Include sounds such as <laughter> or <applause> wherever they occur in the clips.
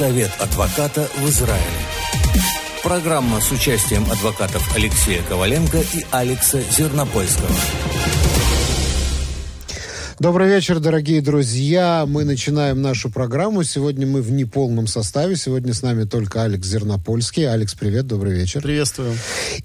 Совет адвоката в Израиле. Программа с участием адвокатов Алексея Коваленко и Алекса Зернопольского. Добрый вечер, дорогие друзья. Мы начинаем нашу программу. Сегодня мы в неполном составе. Сегодня с нами только Алекс Зернопольский. Алекс, привет, добрый вечер. Приветствую.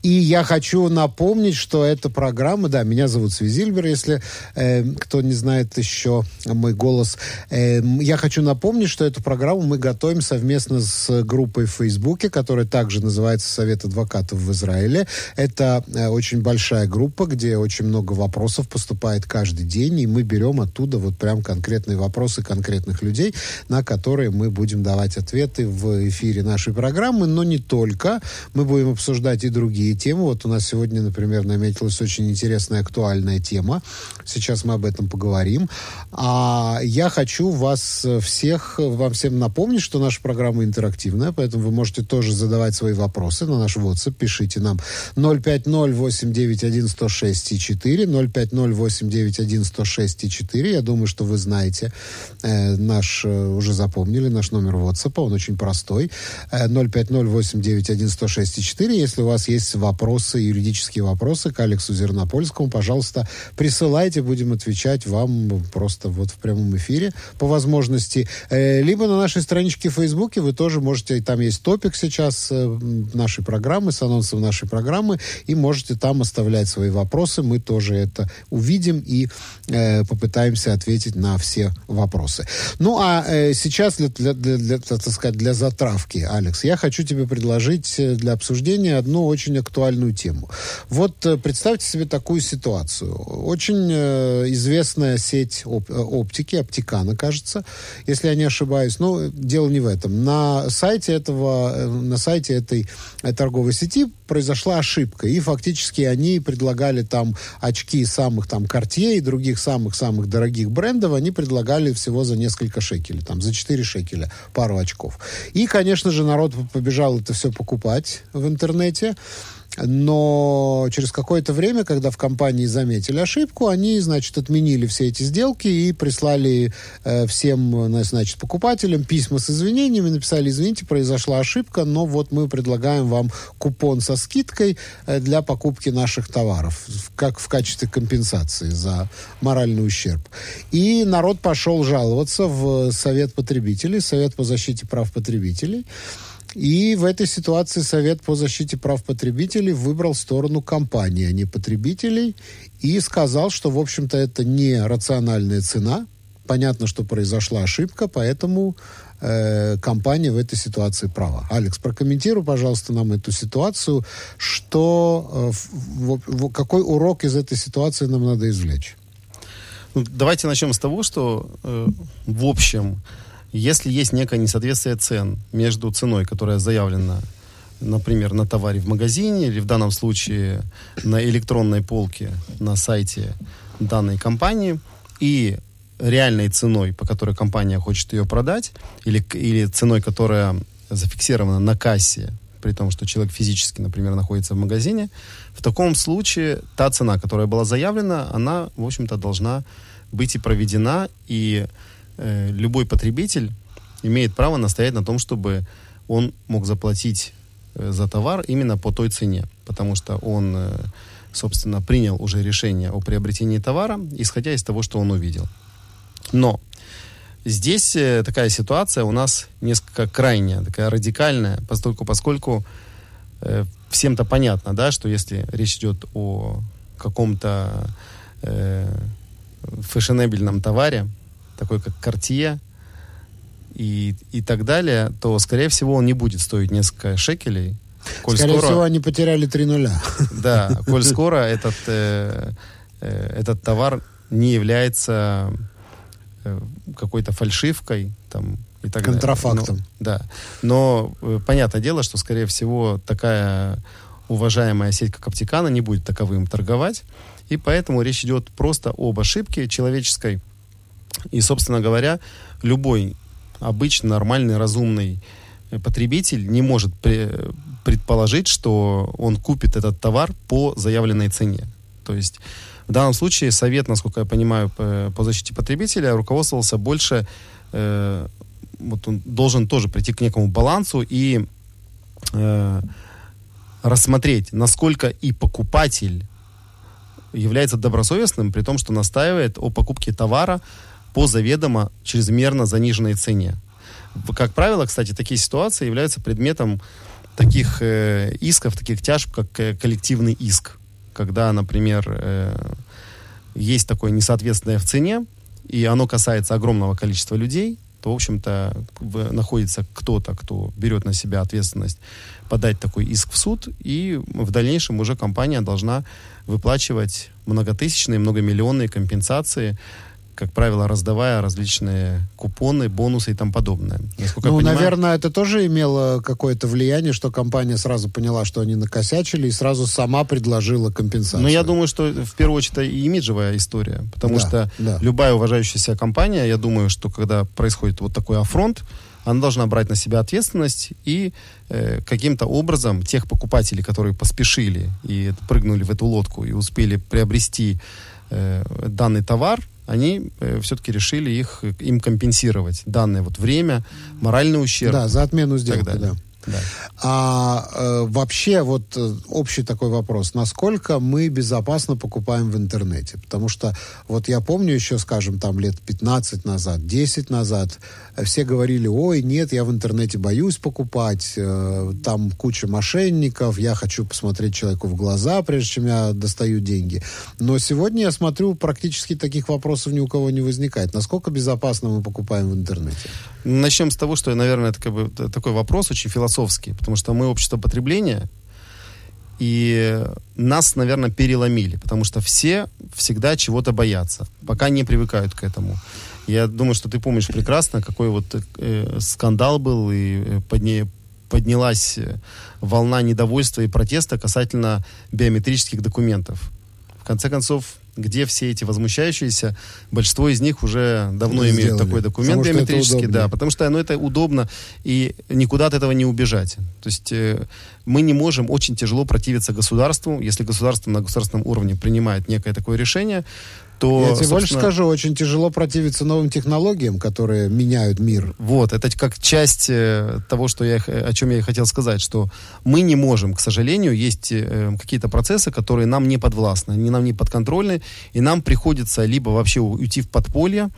И я хочу напомнить, что эта программа, да, меня зовут Свизильбер, если э, кто не знает еще мой голос. Э, я хочу напомнить, что эту программу мы готовим совместно с группой в Фейсбуке, которая также называется Совет адвокатов в Израиле. Это э, очень большая группа, где очень много вопросов поступает каждый день, и мы берем берем оттуда вот прям конкретные вопросы конкретных людей, на которые мы будем давать ответы в эфире нашей программы, но не только. Мы будем обсуждать и другие темы. Вот у нас сегодня, например, наметилась очень интересная, актуальная тема. Сейчас мы об этом поговорим. А я хочу вас всех, вам всем напомнить, что наша программа интерактивная, поэтому вы можете тоже задавать свои вопросы на наш WhatsApp. Пишите нам 050 891 106 4 050 891 106 4. Я думаю, что вы знаете э, наш, э, уже запомнили наш номер WhatsApp. Он очень простой. Э, 050-891-106-4. Если у вас есть вопросы, юридические вопросы к Алексу Зернопольскому, пожалуйста, присылайте. Будем отвечать вам просто вот в прямом эфире по возможности. Э, либо на нашей страничке в Фейсбуке вы тоже можете, там есть топик сейчас э, нашей программы, с анонсом нашей программы, и можете там оставлять свои вопросы. Мы тоже это увидим и э, попытаемся попытаемся ответить на все вопросы. Ну, а э, сейчас, для, для, для, для, так сказать, для затравки, Алекс, я хочу тебе предложить э, для обсуждения одну очень актуальную тему. Вот э, представьте себе такую ситуацию. Очень э, известная сеть оп- э, оптики, Оптикана, кажется, если я не ошибаюсь. Но дело не в этом. На сайте этого, на сайте этой торговой сети произошла ошибка. И фактически они предлагали там очки самых там Cartier и других самых-самых самых дорогих брендов они предлагали всего за несколько шекелей, там, за 4 шекеля пару очков. И, конечно же, народ побежал это все покупать в интернете. Но через какое-то время, когда в компании заметили ошибку, они, значит, отменили все эти сделки и прислали э, всем, значит, покупателям письма с извинениями, написали, извините, произошла ошибка, но вот мы предлагаем вам купон со скидкой э, для покупки наших товаров, как в качестве компенсации за моральный ущерб. И народ пошел жаловаться в Совет потребителей, Совет по защите прав потребителей. И в этой ситуации Совет по защите прав потребителей выбрал сторону компании, а не потребителей, и сказал, что, в общем-то, это не рациональная цена. Понятно, что произошла ошибка, поэтому э, компания в этой ситуации права. Алекс, прокомментируй, пожалуйста, нам эту ситуацию. Что, э, в, в, какой урок из этой ситуации нам надо извлечь? Ну, давайте начнем с того, что э, в общем если есть некое несоответствие цен между ценой, которая заявлена, например, на товаре в магазине или в данном случае на электронной полке на сайте данной компании и реальной ценой, по которой компания хочет ее продать, или, или ценой, которая зафиксирована на кассе, при том, что человек физически, например, находится в магазине, в таком случае та цена, которая была заявлена, она, в общем-то, должна быть и проведена, и э, любой потребитель имеет право настоять на том, чтобы он мог заплатить э, за товар именно по той цене, потому что он, э, собственно, принял уже решение о приобретении товара, исходя из того, что он увидел. Но здесь такая ситуация у нас несколько крайняя, такая радикальная, поскольку, поскольку всем-то понятно, да, что если речь идет о каком-то э, фешенебельном товаре, такой как Cartier и, и так далее, то, скорее всего, он не будет стоить несколько шекелей. Коль скорее скоро, всего, они потеряли три нуля. <laughs> Да, коль <laughs> скоро этот, э, э, этот товар не является э, какой-то фальшивкой там, и так Контрафактом. Далее. Но, да. Но э, понятное дело, что, скорее всего, такая уважаемая сеть, как Оптикана, не будет таковым торговать. И поэтому речь идет просто об ошибке человеческой, и, собственно говоря, любой обычный, нормальный, разумный потребитель не может предположить, что он купит этот товар по заявленной цене. То есть в данном случае совет, насколько я понимаю, по, защите потребителя руководствовался больше э, вот он должен тоже прийти к некому балансу и э, рассмотреть, насколько и покупатель является добросовестным, при том, что настаивает о покупке товара по заведомо чрезмерно заниженной цене. Как правило, кстати, такие ситуации являются предметом таких э, исков, таких тяжб, как э, коллективный иск. Когда, например, э, есть такое несоответствие в цене, и оно касается огромного количества людей, то, в общем-то, находится кто-то, кто берет на себя ответственность подать такой иск в суд, и в дальнейшем уже компания должна выплачивать многотысячные, многомиллионные компенсации как правило, раздавая различные купоны, бонусы и тому подобное. Насколько ну, понимаю, наверное, это тоже имело какое-то влияние, что компания сразу поняла, что они накосячили, и сразу сама предложила компенсацию. Ну, я думаю, что в первую очередь это и имиджевая история, потому да, что да. любая уважающаяся компания, я думаю, что когда происходит вот такой афронт, она должна брать на себя ответственность и э, каким-то образом тех покупателей, которые поспешили и прыгнули в эту лодку и успели приобрести э, данный товар, они э, все-таки решили их, им компенсировать данное вот время, моральный ущерб. Да, за отмену сделки, да. Да. А э, вообще вот э, общий такой вопрос. Насколько мы безопасно покупаем в интернете? Потому что вот я помню еще, скажем, там лет 15 назад, 10 назад, все говорили, ой, нет, я в интернете боюсь покупать, э, там куча мошенников, я хочу посмотреть человеку в глаза, прежде чем я достаю деньги. Но сегодня я смотрю, практически таких вопросов ни у кого не возникает. Насколько безопасно мы покупаем в интернете? Начнем с того, что, наверное, это как бы такой вопрос очень философский, потому что мы общество потребления, и нас, наверное, переломили, потому что все всегда чего-то боятся, пока не привыкают к этому. Я думаю, что ты помнишь прекрасно, какой вот э, скандал был, и э, подне, поднялась э, волна недовольства и протеста касательно биометрических документов. В конце концов, где все эти возмущающиеся, большинство из них уже давно Сделали. имеют такой документ потому биометрический, да, потому что ну, это удобно и никуда от этого не убежать. То есть э, мы не можем очень тяжело противиться государству, если государство на государственном уровне принимает некое такое решение, то... Я тебе собственно... больше скажу, очень тяжело противиться новым технологиям, которые меняют мир. Вот, это как часть э, того, что я, о чем я и хотел сказать, что мы не можем, к сожалению, есть э, какие-то процессы, которые нам не подвластны, они нам не подконтрольны, и нам приходится либо вообще уйти в подполье,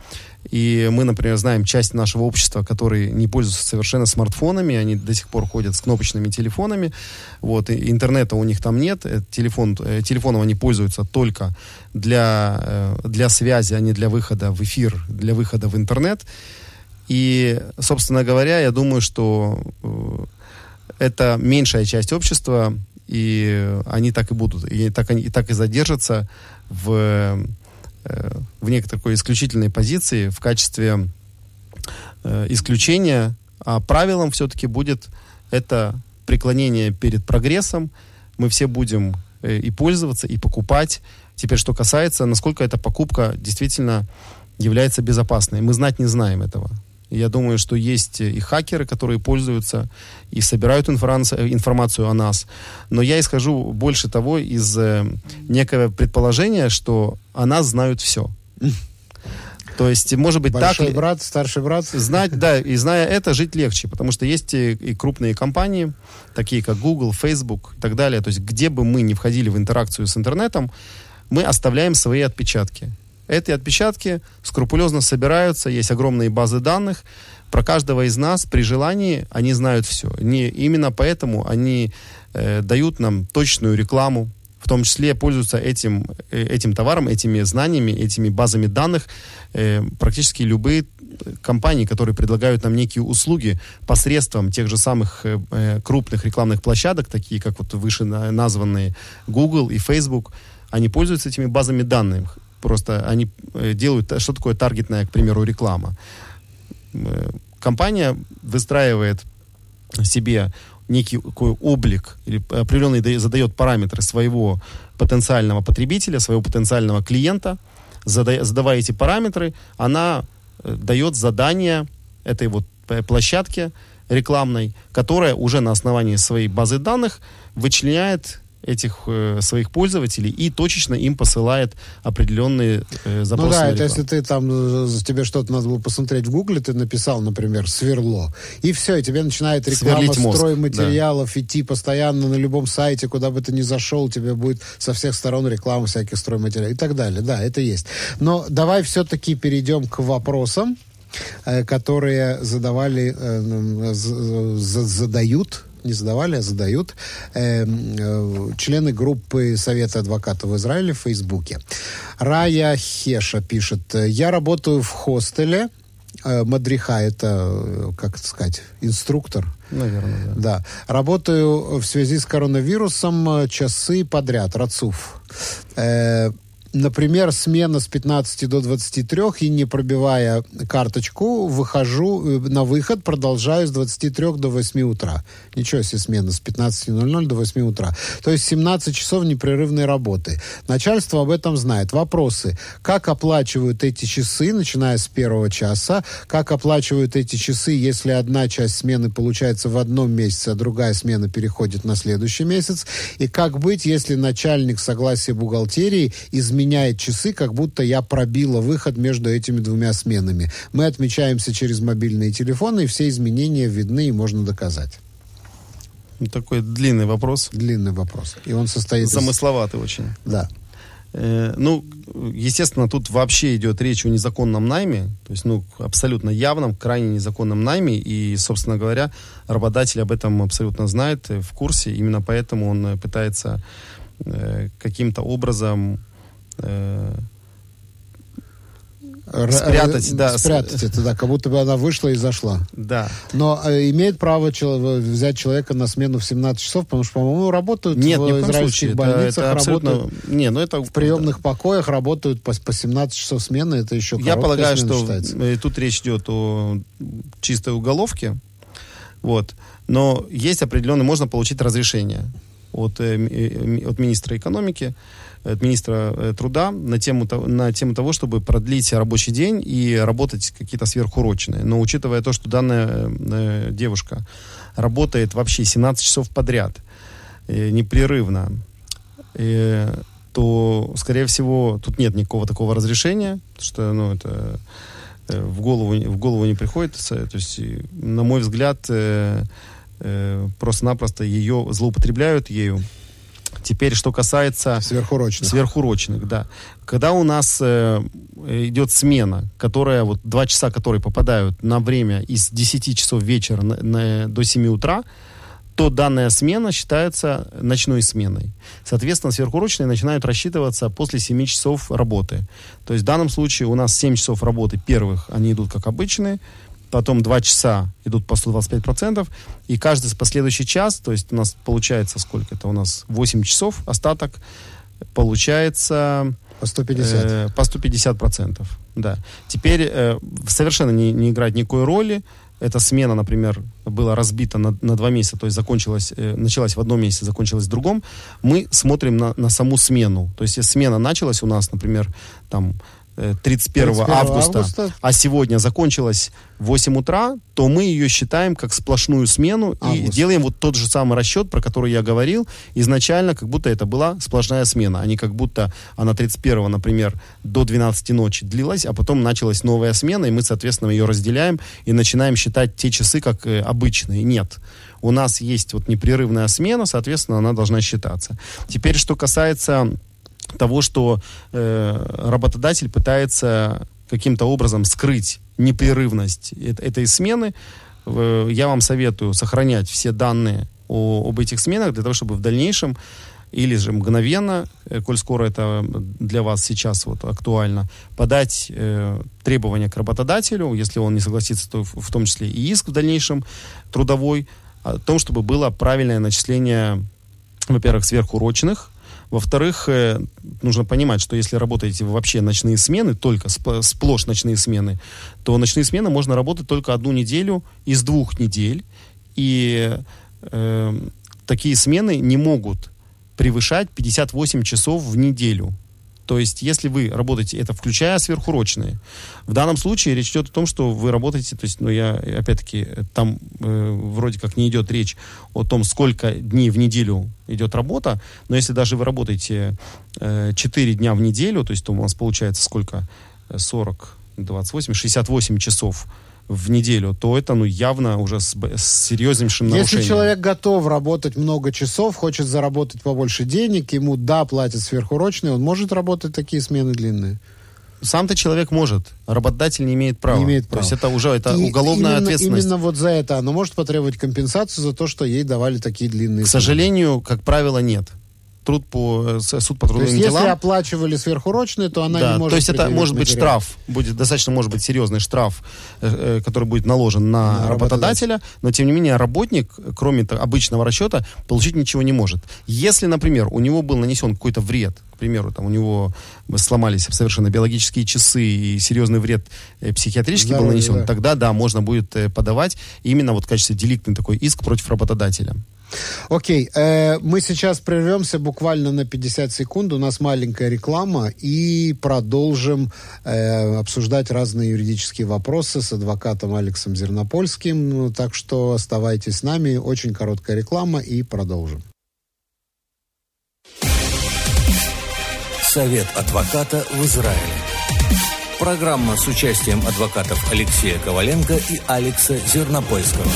и мы, например, знаем часть нашего общества, которые не пользуются совершенно смартфонами, они до сих пор ходят с кнопочными телефонами. Вот, и интернета у них там нет, э, телефон, э, телефоном они пользуются только для, э, для связи, а не для выхода в эфир, для выхода в интернет. И, собственно говоря, я думаю, что это меньшая часть общества, и они так и будут, и так, и так и задержатся в в некой такой исключительной позиции в качестве э, исключения, а правилом все-таки будет это преклонение перед прогрессом. Мы все будем э, и пользоваться, и покупать. Теперь, что касается, насколько эта покупка действительно является безопасной. Мы знать не знаем этого. Я думаю, что есть и хакеры, которые пользуются и собирают информацию, информацию о нас. Но я исхожу больше того из э, некого предположения, что о нас знают все. То есть, может быть, Большой так... брат, старший брат. Знать, да, <laughs> и зная это, жить легче, потому что есть и, и крупные компании, такие как Google, Facebook и так далее. То есть, где бы мы ни входили в интеракцию с интернетом, мы оставляем свои отпечатки. Эти отпечатки скрупулезно собираются, есть огромные базы данных. Про каждого из нас при желании они знают все. Не, именно поэтому они э, дают нам точную рекламу, в том числе пользуются этим, э, этим товаром, этими знаниями, этими базами данных э, практически любые компании, которые предлагают нам некие услуги посредством тех же самых э, э крупных рекламных площадок, такие как вот выше названные Google и Facebook, они пользуются этими базами данных. Просто они э, делают, что такое таргетная, к примеру, реклама. Э, компания выстраивает себе некий такой облик или определенный задает параметры своего потенциального потребителя, своего потенциального клиента. Задавая эти параметры, она э, дает задание этой вот площадке рекламной, которая уже на основании своей базы данных вычленяет этих э, своих пользователей и точечно им посылает определенные э, запросы. Ну да, это если ты там, э, тебе что-то надо было посмотреть в гугле, ты написал, например, сверло, и все, и тебе начинает реклама стройматериалов да. идти постоянно на любом сайте, куда бы ты ни зашел, тебе будет со всех сторон реклама всяких стройматериалов и так далее. Да, это есть. Но давай все-таки перейдем к вопросам, э, которые задавали, э, задают не задавали, а задают э, э, члены группы Совета адвокатов в Израиле в Фейсбуке. Рая Хеша пишет, я работаю в хостеле, э, Мадриха это, э, как это сказать, инструктор. Наверное, да. Да. Работаю в связи с коронавирусом э, часы подряд, Рацуф. Э, например, смена с 15 до 23, и не пробивая карточку, выхожу э, на выход, продолжаю с 23 до 8 утра. Ничего себе смена с 15.00 до 8 утра. То есть 17 часов непрерывной работы. Начальство об этом знает. Вопросы. Как оплачивают эти часы, начиная с первого часа? Как оплачивают эти часы, если одна часть смены получается в одном месяце, а другая смена переходит на следующий месяц? И как быть, если начальник согласия бухгалтерии изменяет меняет часы, как будто я пробила выход между этими двумя сменами. Мы отмечаемся через мобильные телефоны, и все изменения видны и можно доказать. Такой длинный вопрос. Длинный вопрос. И он состоит Замысловатый из... очень. Да. Э, ну, естественно, тут вообще идет речь о незаконном найме, то есть, ну, абсолютно явном, крайне незаконном найме, и, собственно говоря, работодатель об этом абсолютно знает, э, в курсе, именно поэтому он э, пытается э, каким-то образом э, спрятать, да. Спрятать это, да, как будто бы она вышла и зашла. Да. Но э, имеет право взять человека на смену в 17 часов, потому что, по-моему, работают Нет, в израильских случае. больницах, это, это абсолютно... работают не, ну это... в приемных да. покоях, работают по, по 17 часов смены, это еще Я полагаю, что считается. Э, тут речь идет о чистой уголовке, вот, но есть определенный, можно получить разрешение от, э, э от министра экономики, от министра э, труда на тему, на тему того, чтобы продлить рабочий день и работать какие-то сверхурочные. Но учитывая то, что данная девушка работает вообще 17 часов подряд, непрерывно, то, скорее всего, тут нет никакого такого разрешения, что, ну, это в голову, в голову не приходит. То есть, на мой взгляд, э, просто-напросто ее злоупотребляют ею Теперь, что касается... Сверхурочных. Сверхурочных, да. Когда у нас э, идет смена, которая, вот два часа, которые попадают на время из 10 часов вечера на, на, до 7 утра, то данная смена считается ночной сменой. Соответственно, сверхурочные начинают рассчитываться после 7 часов работы. То есть в данном случае у нас 7 часов работы первых, они идут как обычные, потом 2 часа идут по 125%, и каждый последующий час, то есть у нас получается сколько это у нас, 8 часов, остаток получается... По 150. Э, по 150%, да. Теперь э, совершенно не, не играет никакой роли, эта смена, например, была разбита на, на два месяца, то есть закончилась, э, началась в одном месяце, закончилась в другом, мы смотрим на, на саму смену. То есть, если смена началась у нас, например, там 31, 31 августа, августа, а сегодня закончилась в 8 утра, то мы ее считаем как сплошную смену Август. и делаем вот тот же самый расчет, про который я говорил, изначально, как будто это была сплошная смена, а не как будто она 31, например, до 12 ночи длилась, а потом началась новая смена, и мы, соответственно, ее разделяем и начинаем считать те часы как э, обычные. Нет у нас есть вот непрерывная смена, соответственно, она должна считаться. Теперь, что касается того, что э, работодатель пытается каким-то образом скрыть непрерывность этой смены, я вам советую сохранять все данные о, об этих сменах для того, чтобы в дальнейшем или же мгновенно, э, коль скоро это для вас сейчас вот актуально, подать э, требования к работодателю, если он не согласится, то в, том числе и иск в дальнейшем трудовой, о том, чтобы было правильное начисление, во-первых, сверхурочных, во-вторых, э, нужно понимать, что если работаете вообще ночные смены, только сплошь ночные смены, то ночные смены можно работать только одну неделю из двух недель. И э, такие смены не могут превышать 58 часов в неделю. То есть, если вы работаете, это включая сверхурочные, в данном случае речь идет о том, что вы работаете, то есть, ну, я, опять-таки, там э, вроде как не идет речь о том, сколько дней в неделю идет работа, но если даже вы работаете э, 4 дня в неделю, то есть, то у вас получается сколько? 40, 28, 68 часов в неделю, то это ну явно уже с, с серьезнейшим нарушением. Если человек готов работать много часов, хочет заработать побольше денег, ему да, платят сверхурочные, он может работать такие смены длинные? Сам-то человек может, работодатель не имеет права. Не имеет права. То есть это уже это И уголовная именно, ответственность. Именно вот за это она может потребовать компенсацию за то, что ей давали такие длинные К смены. сожалению, как правило, нет. Труд по э, суд по То трудовым есть, если делам. оплачивали сверхурочные, то она да, не может то есть это может быть материал. штраф, будет достаточно может быть серьезный штраф, э, э, который будет наложен на, На работодателя, но тем не менее работник, кроме обычного расчета, получить ничего не может. Если, например, у него был нанесен какой-то вред, к примеру, там у него сломались совершенно биологические часы и серьезный вред э, психиатрический был Здоровье, нанесен, да. тогда да, можно будет подавать именно вот в качестве деликтный такой иск против работодателя. Окей, э, мы сейчас прервемся буквально на 50 секунд. У нас маленькая реклама и продолжим э, обсуждать разные юридические вопросы с адвокатом Алексом Зернопольским. Ну, Так что оставайтесь с нами. Очень короткая реклама и продолжим. Совет адвоката в Израиле. Программа с участием адвокатов Алексея Коваленко и Алекса Зернопольского.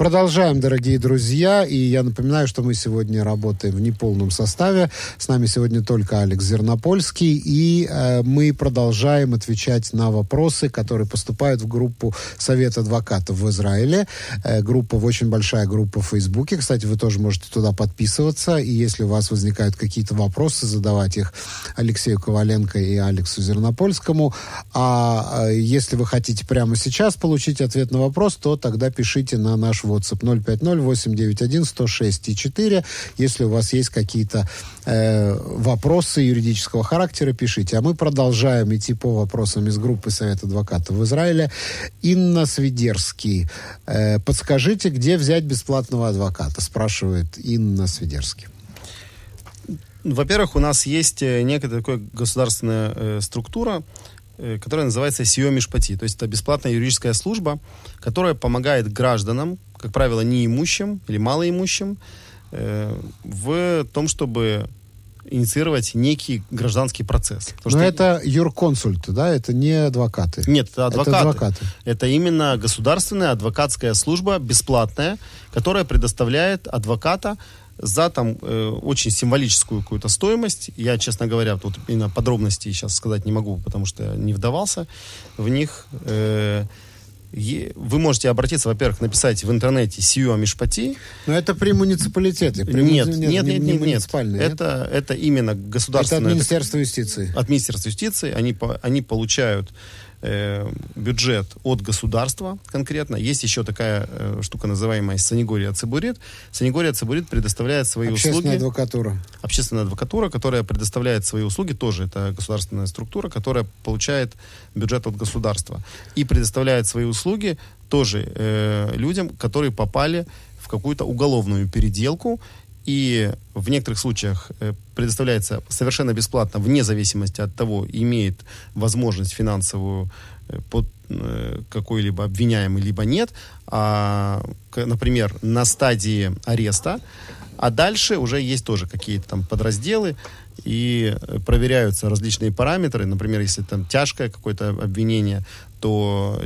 Продолжаем, дорогие друзья. И я напоминаю, что мы сегодня работаем в неполном составе. С нами сегодня только Алекс Зернопольский. И э, мы продолжаем отвечать на вопросы, которые поступают в группу Совет адвокатов в Израиле. Э, группа, очень большая группа в Фейсбуке. Кстати, вы тоже можете туда подписываться. И если у вас возникают какие-то вопросы, задавать их Алексею Коваленко и Алексу Зернопольскому. А э, если вы хотите прямо сейчас получить ответ на вопрос, то тогда пишите на наш WhatsApp 050-891-106-4. Если у вас есть какие-то э, вопросы юридического характера, пишите. А мы продолжаем идти по вопросам из группы Совета адвокатов в Израиле. Инна Свидерский. Э, подскажите, где взять бесплатного адвоката? Спрашивает Инна Свидерский. Во-первых, у нас есть э, некая такая государственная э, структура, э, которая называется СИО Мишпати. То есть это бесплатная юридическая служба, которая помогает гражданам, как правило, неимущим или малоимущим, э, в том, чтобы инициировать некий гражданский процесс. Потому Но что- это юрконсульты, да? Это не адвокаты. Нет, это адвокаты. Это адвокаты. Это именно государственная адвокатская служба, бесплатная, которая предоставляет адвоката за там э, очень символическую какую-то стоимость. Я, честно говоря, тут именно подробностей сейчас сказать не могу, потому что не вдавался в них. Э, вы можете обратиться, во-первых, написать в интернете Сиюа Мишпати. Но это при муниципалитете. При Нет, муни- нет, не- нет, не нет, нет. нет? Это, это именно Это от. Министерства юстиции. от Министерства юстиции, они, они получают э, бюджет от государства конкретно. Есть еще такая э, штука, называемая Санегория Цибурит. Санегория Цибурит предоставляет свои Общественная услуги. адвокатура. Общественная адвокатура, которая предоставляет свои услуги, тоже это государственная структура, которая получает бюджет от государства. И предоставляет свои услуги тоже э, людям, которые попали в какую-то уголовную переделку. И в некоторых случаях э, предоставляется совершенно бесплатно, вне зависимости от того, имеет возможность финансовую э, под э, какой-либо обвиняемый, либо нет. А, например, на стадии ареста а дальше уже есть тоже какие-то там подразделы, и проверяются различные параметры. Например, если там тяжкое какое-то обвинение, то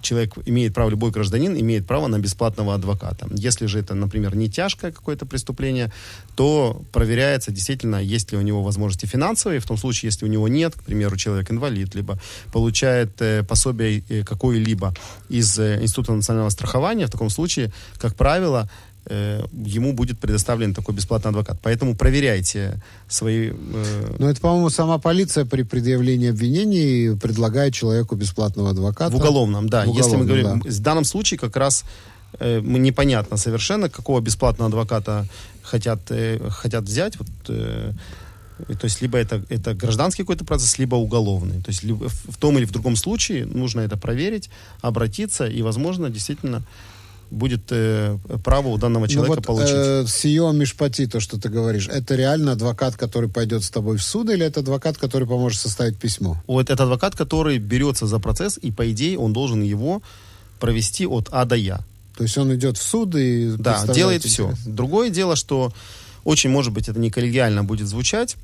человек имеет право, любой гражданин имеет право на бесплатного адвоката. Если же это, например, не тяжкое какое-то преступление, то проверяется действительно, есть ли у него возможности финансовые. В том случае, если у него нет, к примеру, человек инвалид, либо получает э, пособие э, какое-либо из э, Института национального страхования, в таком случае, как правило, э, ему будет предоставлен такой бесплатный адвокат. Поэтому проверяйте свои... э, Но это, по-моему, сама полиция при предъявлении обвинений предлагает человеку бесплатного адвоката. в уголовном, да. В Если мы уголовном, говорим... да. В данном случае как раз э, непонятно совершенно, какого бесплатного адвоката хотят, э, хотят взять. Вот, э, то есть либо это, это гражданский какой-то процесс, либо уголовный. То есть либо в, в том или в другом случае нужно это проверить, обратиться, и, возможно, действительно будет э, право у данного человека ну вот, получить. Э, Сио Мишпати, то, что ты говоришь, это реально адвокат, который пойдет с тобой в суд, или это адвокат, который поможет составить письмо? Вот это адвокат, который берется за процесс, и, по идее, он должен его провести от А до Я. То есть он идет в суд и... Да, делает все. Другое дело, что очень, может быть, это не коллегиально будет звучать,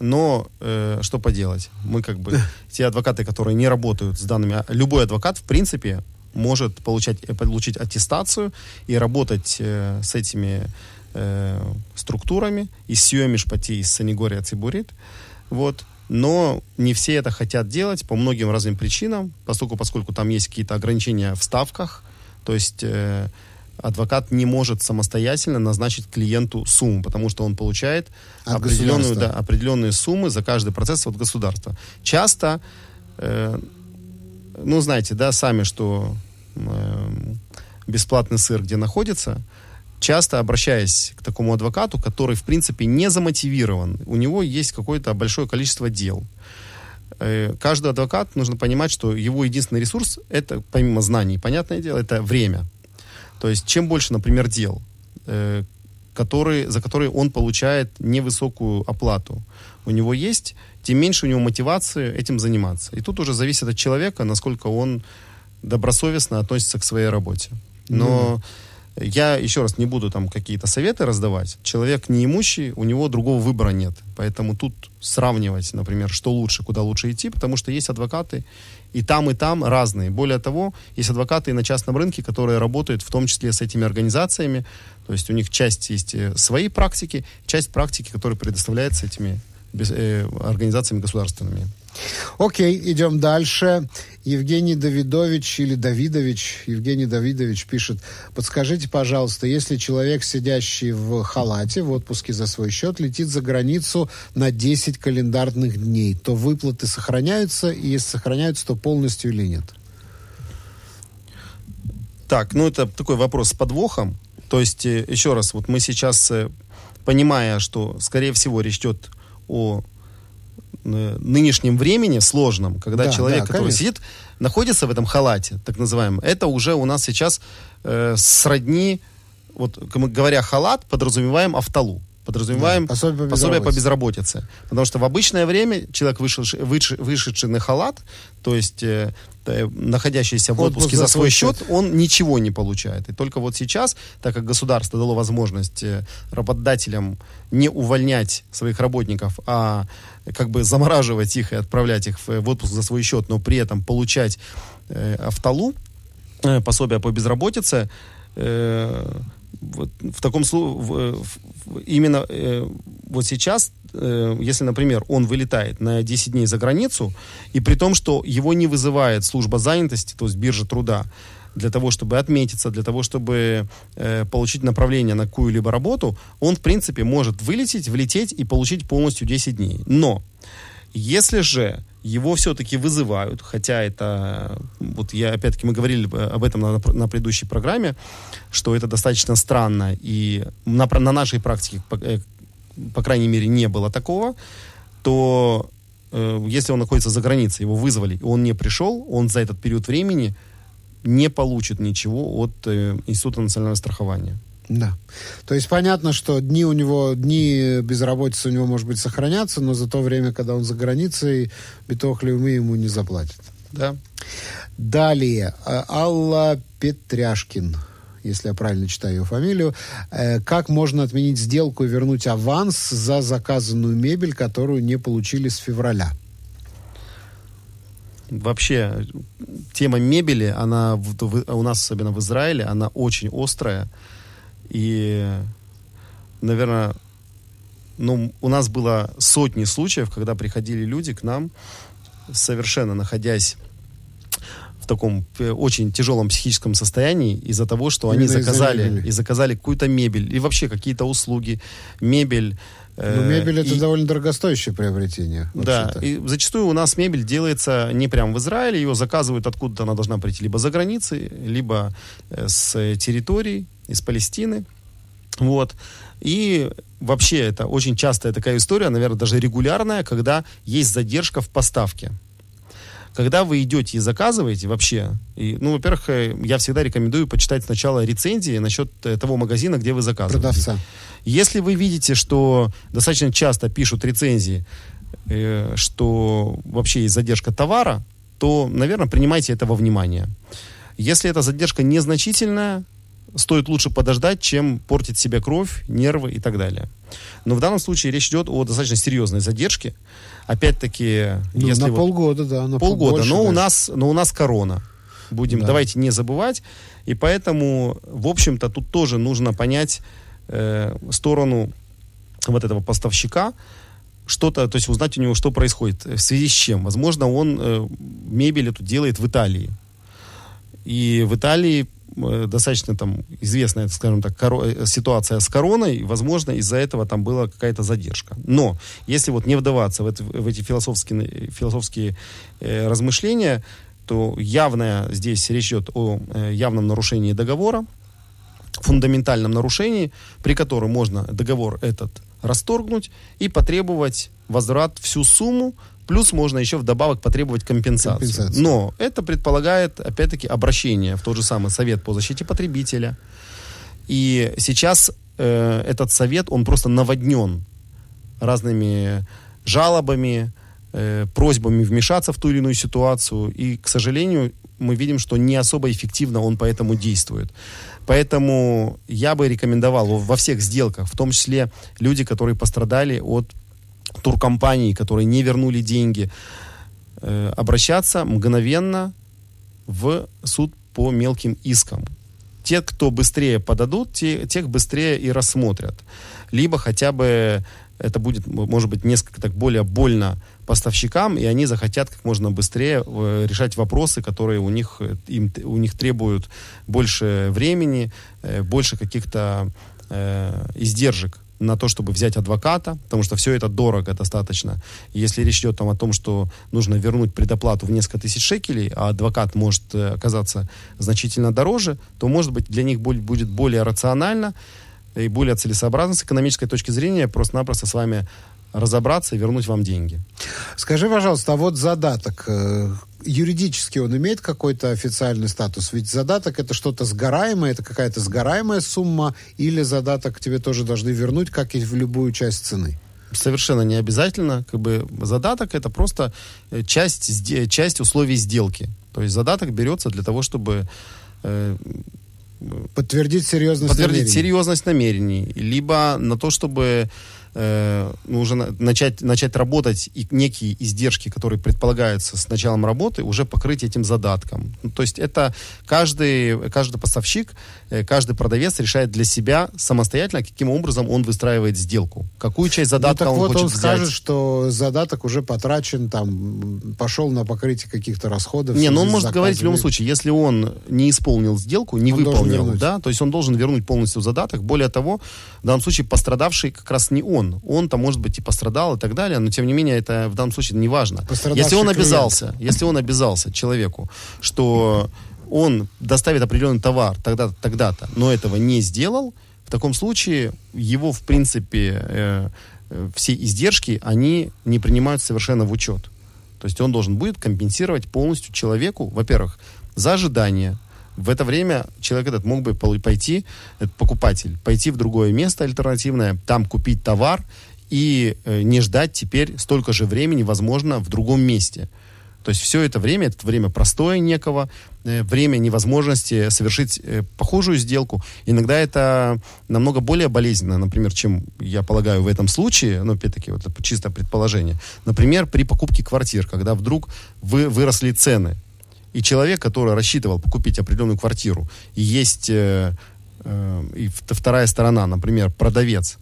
но э, что поделать? Мы как бы <laughs> те адвокаты, которые не работают с данными, а любой адвокат в принципе может получать, э, получить аттестацию и работать э, с этими э, структурами, и с Сиомишпати, и с Санигория Цибурит. Вот. Но не все это хотят делать по многим разным причинам, поскольку, поскольку там есть какие-то ограничения в ставках, то есть э, адвокат не может самостоятельно назначить клиенту сумму, потому что он получает От определенную, да, определенные суммы за каждый процесс от государства. Часто, э, ну, знаете, да, сами, что э, бесплатный сыр где находится, часто обращаясь к такому адвокату, который, в принципе, не замотивирован, у него есть какое-то большое количество дел. Э, каждый адвокат, нужно понимать, что его единственный ресурс, это, помимо знаний, понятное дело, это время. То есть, чем больше, например, дел, э, которые, за которые он получает невысокую оплату, у него есть, тем меньше у него мотивации этим заниматься. И тут уже зависит от человека, насколько он добросовестно относится к своей работе. Но mm-hmm. я еще раз не буду там какие-то советы раздавать. Человек неимущий, у него другого выбора нет. Поэтому тут сравнивать, например, что лучше, куда лучше идти, потому что есть адвокаты и там, и там разные. Более того, есть адвокаты и на частном рынке, которые работают в том числе с этими организациями. То есть у них часть есть э, своей практики, часть практики, которая предоставляется этими организациями государственными. Окей, идем дальше. Евгений Давидович или Давидович, Евгений Давидович пишет, подскажите, пожалуйста, если человек, сидящий в халате, в отпуске за свой счет, летит за границу на 10 календарных дней, то выплаты сохраняются, и если сохраняются, то полностью или нет? Так, ну это такой вопрос с подвохом. То есть, э, еще раз, вот мы сейчас, э, понимая, что, скорее всего, речь идет о Э, нынешнем времени сложном, когда да, человек, да, который конечно. сидит, находится в этом халате, так называемом, это уже у нас сейчас э, сродни, вот говоря халат, подразумеваем автолу подразумеваем да, пособие, по пособие по безработице. Потому что в обычное время человек, вышедший, вышедший на халат, то есть э, э, находящийся в отпуске за свой счет, счет, он ничего не получает. И только вот сейчас, так как государство дало возможность э, работодателям не увольнять своих работников, а как бы замораживать их и отправлять их в, в отпуск за свой счет, но при этом получать э, автолу, э, пособие по безработице, э, вот в таком случае именно э, вот сейчас, э, если, например, он вылетает на 10 дней за границу, и при том, что его не вызывает служба занятости, то есть биржа труда, для того, чтобы отметиться, для того, чтобы э, получить направление на какую-либо работу, он, в принципе, может вылететь, влететь и получить полностью 10 дней. Но если же его все-таки вызывают, хотя это, вот я, опять-таки, мы говорили об этом на, на предыдущей программе, что это достаточно странно, и на, на нашей практике, по, э, по крайней мере, не было такого, то э, если он находится за границей, его вызвали, и он не пришел, он за этот период времени не получит ничего от э, Института национального страхования. Да. То есть понятно, что дни у него, дни безработицы у него, может быть, сохранятся, но за то время, когда он за границей, Битохлевмы ему не заплатят. Да. Далее. А, Алла Петряшкин если я правильно читаю ее фамилию, э, как можно отменить сделку и вернуть аванс за заказанную мебель, которую не получили с февраля? Вообще, тема мебели, она в, в, у нас, особенно в Израиле, она очень острая. И, наверное, ну, у нас было сотни случаев, когда приходили люди к нам, совершенно находясь в таком э, очень тяжелом психическом состоянии из-за того, что Именно они заказали и заказали какую-то мебель и вообще какие-то услуги, мебель. Э, ну, мебель это и, довольно дорогостоящее приобретение. Да, и зачастую у нас мебель делается не прямо в Израиле, ее заказывают откуда-то, она должна прийти либо за границей, либо э, с территорий, из Палестины. Вот. И вообще это очень частая такая история, наверное, даже регулярная, когда есть задержка в поставке. Когда вы идете и заказываете вообще, и, ну, во-первых, э, я всегда рекомендую почитать сначала рецензии насчет э, того магазина, где вы заказываете. Продавца. Если вы видите, что достаточно часто пишут рецензии, э, что вообще есть задержка товара, то, наверное, принимайте это во внимание. Если эта задержка незначительная, стоит лучше подождать, чем портить себе кровь, нервы и так далее. Но в данном случае речь идет о достаточно серьезной задержке. Опять-таки, Ну, если на вот- полгода, да. на полгода, побольше но у даже. нас, но у нас корона. Будем, Да. давайте не забывать. И поэтому, в общем-то, тут тоже нужно понять э, сторону вот этого поставщика, что-то, то есть узнать у него, что происходит, в связи с чем. Возможно, он э, мебель эту делает в Италии. И в Италии э, достаточно там известная, скажем так, коро- э, ситуация с короной, возможно, из-за этого там была какая-то задержка. Но если вот не вдаваться в, это- в эти философские, философские э, размышления, то явная здесь речь идет о э, явном нарушении договора, фундаментальном нарушении, при котором можно договор этот расторгнуть и потребовать возврат всю сумму, плюс можно еще вдобавок потребовать компенсацию. Компенсацию. Но это предполагает, опять-таки, обращение в тот же самый Совет по защите потребителя. И сейчас э, этот совет, он просто наводнен разными жалобами, э, просьбами вмешаться в ту или иную ситуацию. И, к сожалению, мы видим, что не особо эффективно он поэтому действует. Поэтому я бы рекомендовал во- всех сделках, в том числе люди, которые пострадали от туркомпаний, которые не вернули деньги, э, обращаться мгновенно в суд по мелким искам. Те, кто быстрее подадут, те, тех быстрее и рассмотрят. Либо хотя бы это будет, может быть, несколько так более больно поставщикам, и они захотят как можно быстрее э, решать вопросы, которые у них, э, им, у них требуют больше времени, э, больше каких-то э, издержек на то, чтобы взять адвоката, потому что все это дорого достаточно. Если речь идет там, о том, что нужно вернуть предоплату в несколько тысяч шекелей, а адвокат может оказаться значительно дороже, то, может быть, для них будет более рационально и более целесообразно с экономической точки зрения просто-напросто с вами разобраться и вернуть вам деньги. Скажи, пожалуйста, а вот задаток, э, юридически он имеет какой-то официальный статус? Ведь задаток это что-то сгораемое, это какая-то сгораемая сумма, или задаток тебе тоже должны вернуть, как и в любую часть цены? Совершенно не обязательно. Как бы задаток это просто э, часть, часть условий сделки. То есть задаток берется для того, чтобы э, Подтвердить серьезность подтвердить намерений. серьезность намерений, либо на то, чтобы э, ну, уже на- начать, начать работать и некие издержки, которые предполагаются с началом работы, уже покрыть этим задатком. Ну, то есть это каждый, каждый поставщик, э, каждый продавец решает для себя самостоятельно, каким образом он выстраивает сделку. Какую часть Ну, задатка так он вот хочет он взять. скажет, что задаток уже потрачен, там, пошел на покрытие каких-то расходов. Не, но он с может говорить в любом случае, если он не исполнил сделку, не Он выполнил, да, то есть он должен вернуть полностью задаток. Более того, в данном случае пострадавший как раз не он. Он-то, может быть, и пострадал и так далее, но тем не менее это в данном случае не важно. Если он клиент. обязался, если он обязался человеку, что он доставит определенный товар тогда-то, тогда-то, но этого не сделал, в таком случае его, в принципе, э, э, все издержки, они не принимаются совершенно в учет. То есть он должен будет компенсировать полностью человеку, во-первых, за ожидание. В это время человек этот мог бы пойти, этот покупатель, пойти в другое место альтернативное, там купить товар и э, не ждать теперь столько же времени, возможно, в другом месте. То есть все это время, это время простое некого, э, время невозможности совершить э, похожую сделку. Иногда это намного более болезненно, например, чем, я полагаю, в этом случае, ну, опять-таки, вот это чисто предположение. Например, при покупке квартир, когда вдруг вы, выросли цены, и человек, который рассчитывал купить определенную квартиру, и есть э, э, и вторая сторона, например, продавец,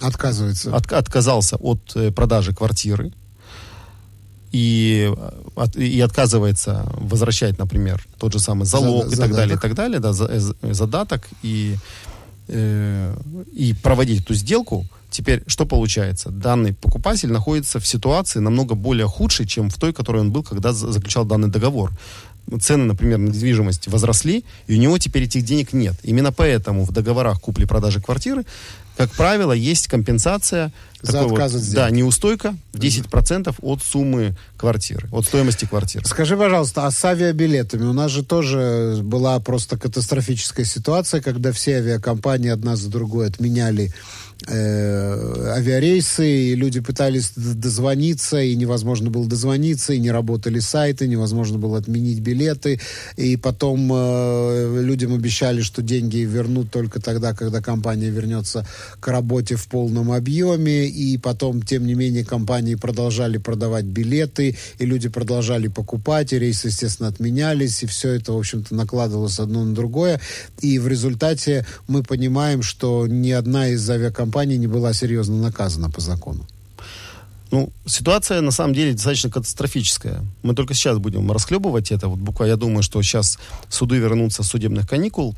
Отказывается. от- отказался от э, продажи квартиры и, э, от- и отказывается возвращать, например, тот же самый залог Зада- и так далее, и задаток. так далее, да, за- э, задаток и, э, и проводить эту сделку, теперь что получается? Данный покупатель находится в ситуации намного более худшей, чем в той, которой он был, когда за- заключал данный договор. цены, например, на недвижимость возросли, и у него теперь этих денег нет. Именно поэтому в договорах купли-продажи квартиры, как правило, есть компенсация. За отказ вот, от сделки. Да, неустойка 10% от суммы квартиры, от стоимости квартиры. Скажи, пожалуйста, а с авиабилетами? У нас же тоже была просто катастрофическая ситуация, когда все авиакомпании одна за другой отменяли э, авиарейсы, и люди пытались дозвониться, и невозможно было дозвониться, и не работали сайты, невозможно было отменить билеты, и потом э, людям обещали, что деньги вернут только тогда, когда компания вернется к работе в полном объеме, и потом, тем не менее, компании продолжали продавать билеты, и люди продолжали покупать, и рейсы, естественно, отменялись, и все это, в общем-то, накладывалось одно на другое, и в результате мы понимаем, что ни одна из авиакомпаний не была серьезно наказана по закону. Ну, ситуация на самом деле достаточно катастрофическая. Мы только сейчас будем расхлебывать это. Вот буквально я думаю, что сейчас суды вернутся с судебных каникул,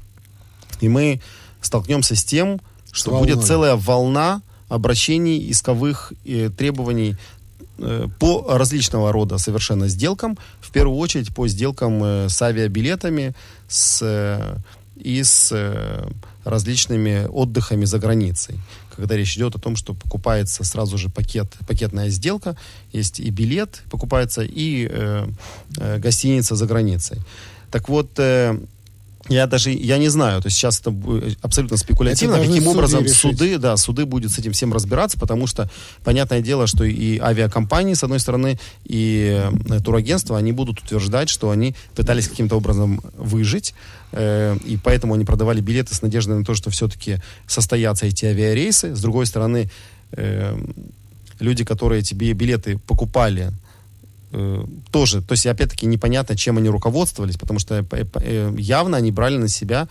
и мы столкнемся с тем, что волной. будет целая волна обращений, исковых э, требований э, по различного рода совершенно сделкам, в первую очередь по сделкам э, с авиабилетами с, э, и с э, различными отдыхами за границей. Когда речь идет о том, что покупается сразу же пакет, пакетная сделка, есть и билет покупается, и э, э, гостиница за границей. Так вот, э, я даже я не знаю, то есть сейчас это бу- абсолютно спекулятивно, Это каким суды образом решить. суды, да, суды будут с этим всем разбираться, потому что понятное дело, что и авиакомпании с одной стороны, и э, турагентства, они будут утверждать, что они пытались каким-то образом выжить, э, и поэтому они продавали билеты с надеждой на то, что все-таки состоятся эти авиарейсы. С другой стороны, э, люди, которые тебе билеты покупали, э, тоже, то есть опять-таки непонятно, чем они руководствовались, потому что э, э, явно они брали на себя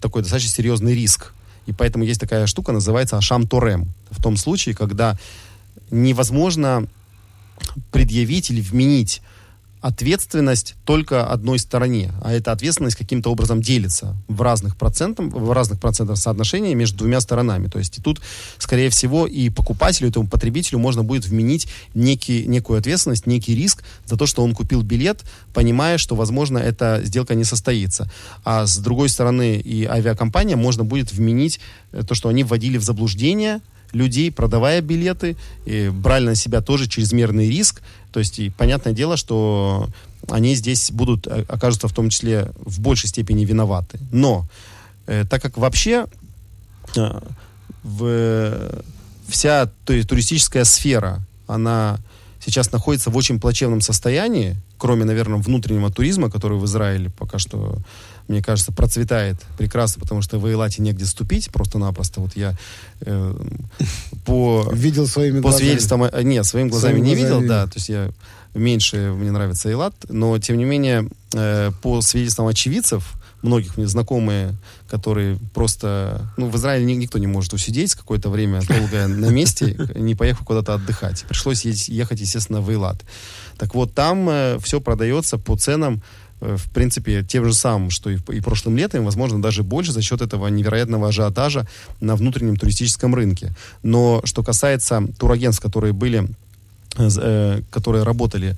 такой достаточно серьезный риск. И поэтому есть такая штука, называется Ашам Торем. В том случае, когда невозможно предъявить или вменить ответственность только одной стороне, а эта ответственность каким-то образом делится в разных процентах, в разных процентах соотношения между двумя сторонами. То есть и тут, скорее всего, и покупателю, этому потребителю можно будет вменить некий, некую ответственность, некий риск за то, что он купил билет, понимая, что, возможно, эта сделка не состоится. А с другой стороны, и авиакомпания можно будет вменить э, то, что они вводили в заблуждение людей, продавая билеты, и брали на себя тоже чрезмерный риск. То есть, и понятное дело, что они здесь будут, э, окажутся в том числе в большей степени виноваты. Но, э, так как вообще э, в, вся то есть, туристическая сфера, она сейчас находится в очень плачевном состоянии, кроме, наверное, внутреннего туризма, который в Израиле пока что, мне кажется, процветает прекрасно, потому что в Эйлате негде ступить просто-напросто. Вот я э, по, <laughs> Видел своими по глазами. свидетельствам... э, Нет, своими глазами Своими не глазами видел, да, то есть я меньше мне нравится Эйлат, но, тем не менее, э, по свидетельствам очевидцев, многих мне знакомые, которые просто... Ну, в Израиле ни- никто не может усидеть какое-то время долгое <laughs> на месте, не поехав куда-то отдыхать. Пришлось ехать, естественно, в Эйлат. Так вот, там все продается по ценам, э, в принципе, тем же самым, что и, и прошлым летом, возможно, даже больше за счет этого невероятного ажиотажа на внутреннем туристическом рынке. Но что касается турагентств, которые были, э, э, которые работали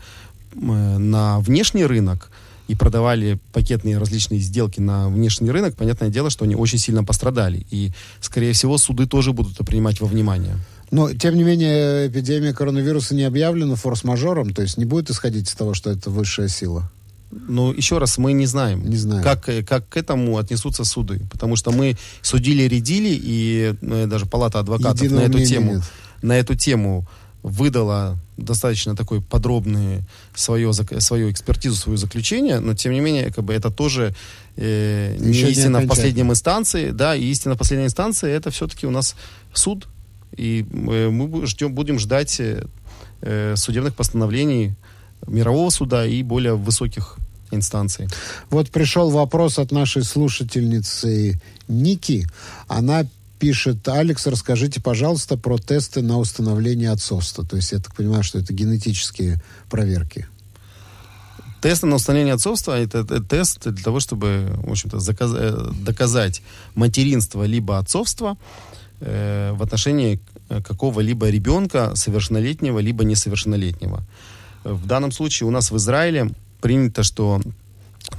э, на внешний рынок и продавали пакетные различные сделки на внешний рынок, понятное дело, что они очень сильно пострадали. И, скорее всего, суды тоже будут это принимать во внимание. Но, тем не менее, эпидемия коронавируса не объявлена форс-мажором, то есть не будет исходить из того, что это высшая сила. Но еще раз, мы не знаем, Не знаем. Как, э, как к этому отнесутся суды. Потому что мы судили, редили, и э, даже палата адвокатов Единого на эту тему, нет. на эту тему выдала достаточно такой подробный свое, свою экспертизу, свое заключение, но тем не менее, как бы это тоже э, не Еще не истина в окончательно. последнем инстанции, да, и истина в последней инстанции это все-таки у нас суд, и э, мы ждем, будем ждать э, э, судебных постановлений мирового суда и более высоких инстанций. Вот пришел вопрос от нашей слушательницы Ники. Она пишет, Алекс, расскажите, пожалуйста, про тесты на установление отцовства. То есть я так понимаю, что это генетические проверки. Тест на установление отцовства это, это тест для того, чтобы, в общем-то, заказ- э, доказать материнство либо отцовство э, в отношении э, какого-либо ребенка совершеннолетнего либо несовершеннолетнего. В данном случае у нас в Израиле принято, что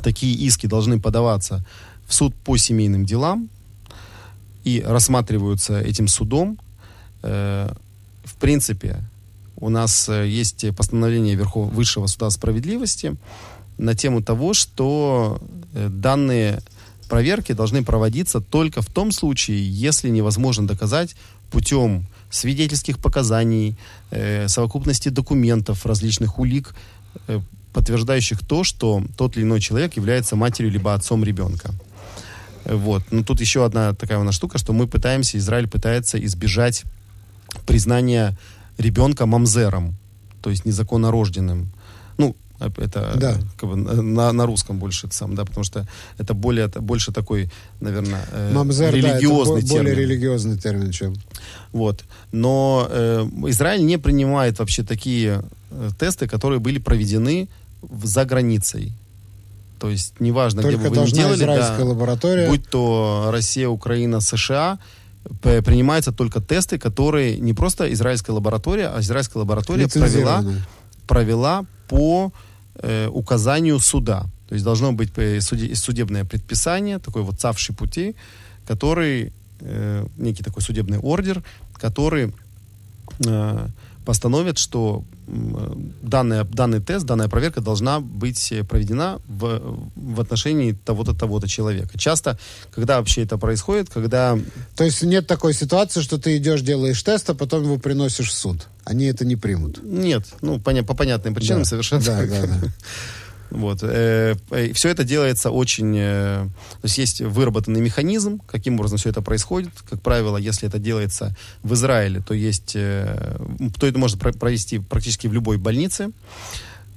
такие иски должны подаваться в суд по семейным делам и рассматриваются этим судом. Э, в принципе, у нас э, есть постановление Верхов... Высшего суда справедливости на тему того, что э, данные проверки должны проводиться только в том случае, если невозможно доказать путем свидетельских показаний, э, совокупности документов, различных улик, э, подтверждающих то, что тот или иной человек является матерью либо отцом ребенка. Вот. Но тут еще одна такая у нас штука, что мы пытаемся, Израиль пытается избежать признания ребенка мамзером, то есть незаконно рожденным. Ну, это да. как бы, на, на русском больше это сам, да, потому что это более, это больше такой, наверное, э, Мамзер, религиозный да, это термин. более религиозный термин, чем. Вот. Но э, Израиль не принимает вообще такие э, тесты, которые были проведены в, за границей. То есть неважно, Только где бы вы ни делали, израильская да, лаборатория. будь то Россия, Украина, США, принимаются только тесты, которые не просто израильская лаборатория, а израильская лаборатория провела, провела по э, указанию суда. То есть должно быть судебное предписание, такой вот цавший пути, который, э, некий такой судебный ордер, который э, постановит, что данный, данный тест, данная проверка должна быть проведена в, в отношении того-то, того-то человека. Часто, когда вообще это происходит, когда... То есть нет такой ситуации, что ты идешь, делаешь тест, а потом его приносишь в суд? Они это не примут? Нет, ну, поня- по понятным причинам да. совершенно. Да, да, да. <laughs> Вот. Э, все это делается очень... Э, то есть есть выработанный механизм, каким образом все это происходит. Как правило, если это делается в Израиле, то есть... Э, то это можно провести практически в любой больнице.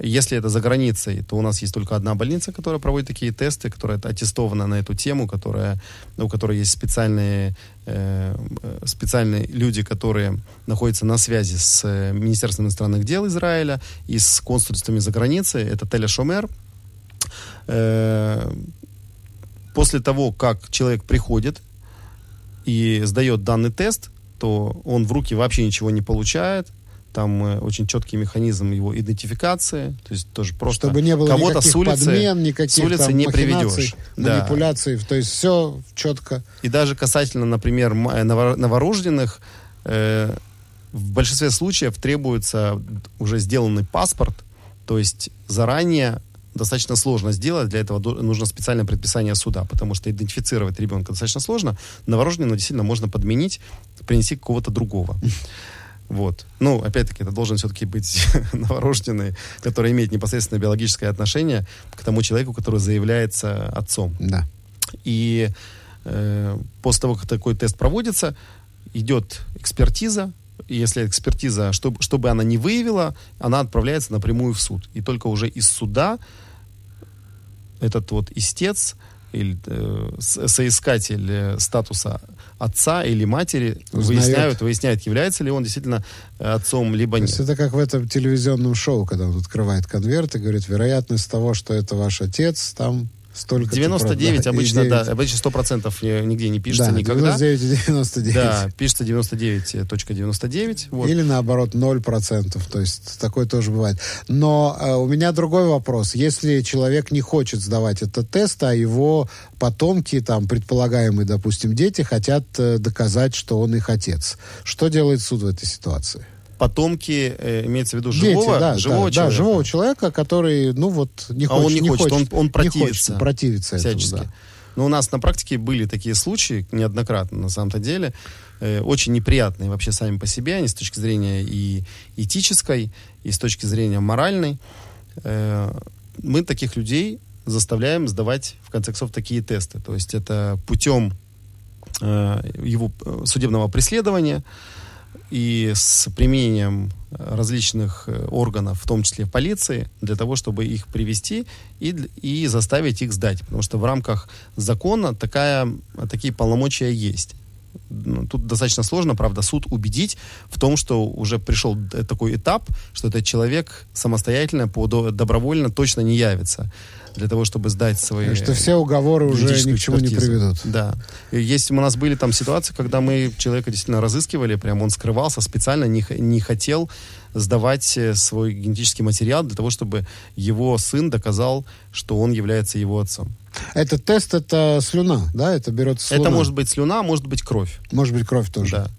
Если это за границей, то у нас есть только одна больница, которая проводит такие тесты, которая аттестована на эту тему, которая, у которой есть специальные, э, специальные люди, которые находятся на связи с э, Министерством иностранных дел Израиля и с консульствами за границей. Это Теля Шомер. Э, после того, как человек приходит и сдает данный тест, то он в руки вообще ничего не получает, там э, очень четкий механизм его идентификации, то есть тоже просто Чтобы не было кого-то с улицы, подмен, никаких с улицы там, не приведешь. Манипуляций, да. то есть все четко. И даже касательно, например, э, новорожденных, э, в большинстве случаев требуется уже сделанный паспорт, то есть заранее достаточно сложно сделать. Для этого нужно специальное предписание суда, потому что идентифицировать ребенка достаточно сложно. Новорожденного действительно можно подменить, принести кого-то другого. Вот. Ну, опять-таки, это должен все-таки быть <laughs> новорожденный, который имеет непосредственно биологическое отношение к тому человеку, который заявляется отцом. Да. И э, после того, как такой тест проводится, идет экспертиза, и если экспертиза, чтобы, чтобы она не выявила, она отправляется напрямую в суд. И только уже из суда этот вот истец или э, соискатель э, статуса отца или матери Узнает. выясняют, выясняют, является ли он действительно э, отцом, либо нет. То есть это как в этом телевизионном шоу, когда он открывает конверт и говорит, вероятность того, что это ваш отец, там Столько 99 обычно, да, обычно 100% нигде не пишется да, никогда. 99 99. Да, пишется 99.99. .99, вот. Или наоборот 0%, то есть такое тоже бывает. Но э, у меня другой вопрос. Если человек не хочет сдавать этот тест, а его потомки, там, предполагаемые, допустим, дети, хотят э, доказать, что он их отец, что делает суд в этой ситуации? Потомки, э, имеется в виду живого, Дети, да, живого да, человека. Да, живого человека, который, ну вот, не хочет. А он не, не хочет, хочет, он, он противится. Не хочет, противится всячески. Этому, да. Но у нас на практике были такие случаи, неоднократно на самом-то деле, э, очень неприятные вообще сами по себе, они с точки зрения и этической, и с точки зрения моральной. Э, мы таких людей заставляем сдавать, в конце концов, такие тесты. То есть это путем э, его э, судебного преследования, и с применением различных э, органов, в том числе полиции, для того, чтобы их привести и, и заставить их сдать. Потому что в рамках закона такая, такие полномочия есть. Ну, тут достаточно сложно, правда, суд убедить в том, что уже пришел такой этап, что этот человек самостоятельно, по, добровольно точно не явится для того, чтобы сдать свои... Что все уговоры уже ни к чему не приведут. Да. И есть у нас были там ситуации, когда мы человека действительно разыскивали, прям он скрывался, специально не, не хотел сдавать э, свой генетический материал для того, чтобы его сын доказал, что он является его отцом. Этот тест это слюна, да? Это берется слюна. Это может быть слюна, может быть кровь. Может быть кровь тоже. Да.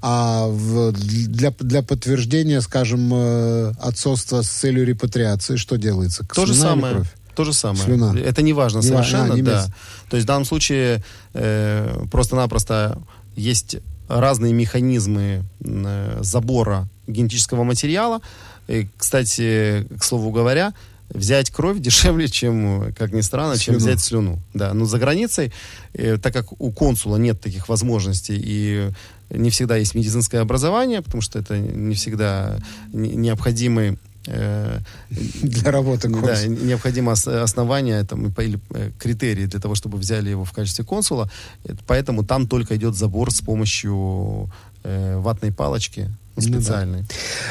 А в, для, для подтверждения, скажем, э, отцовства с целью репатриации, что делается? То же самое. Кровь? То же самое. Слюна. Это не важно не совершенно, а, не да. То есть в данном случае э, просто-напросто есть разные механизмы э, забора генетического материала. И, кстати, к слову говоря, взять кровь дешевле, чем, как ни странно, слюну. чем взять слюну. Да, но за границей, э, так как у консула нет таких возможностей и не всегда есть медицинское образование, потому что это не всегда необходимый Э, для работы консула. Да, необходимо основание там, или э, критерии для того, чтобы взяли его в качестве консула. Поэтому там только идет забор с помощью э, ватной палочки специальный. Ну,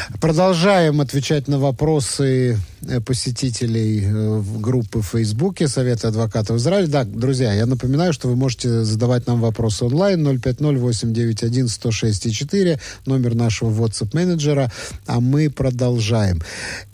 да. Продолжаем отвечать на вопросы э, посетителей э, в группы в Фейсбуке Совета адвокатов Израиля. Да, друзья, я напоминаю, что вы можете задавать нам вопросы онлайн 050-891-106-4, номер нашего WhatsApp-менеджера, а мы продолжаем.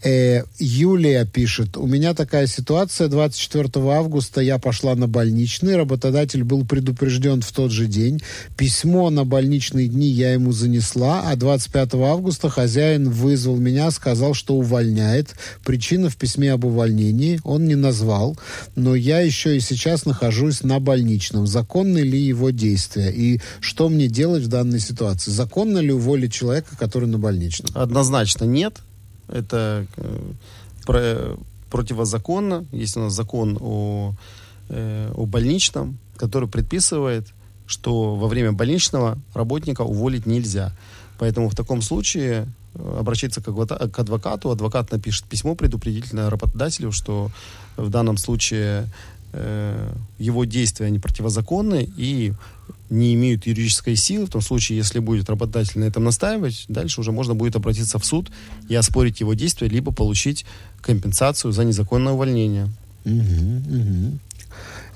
Э, Юлия пишет, у меня такая ситуация, 24 августа я пошла на больничный, работодатель был предупрежден в тот же день, письмо на больничные дни я ему занесла, а 25 5 августа хозяин вызвал меня, сказал, что увольняет. Причина в письме об увольнении он не назвал, но я еще и сейчас нахожусь на больничном. Законны ли его действия? И что мне делать в данной ситуации? Законно ли уволить человека, который на больничном? Однозначно нет. Это э, про, противозаконно. Есть у нас закон о, э, о больничном, который предписывает, что во время больничного работника уволить нельзя. Поэтому в таком случае э, обращаться к адвокату. Адвокат напишет письмо предупредительное работодателю, что в данном случае э, его действия не противозаконны и не имеют юридической силы. В том случае, если будет работодатель на этом настаивать, дальше уже можно будет обратиться в суд и оспорить его действия, либо получить компенсацию за незаконное увольнение. Угу, угу.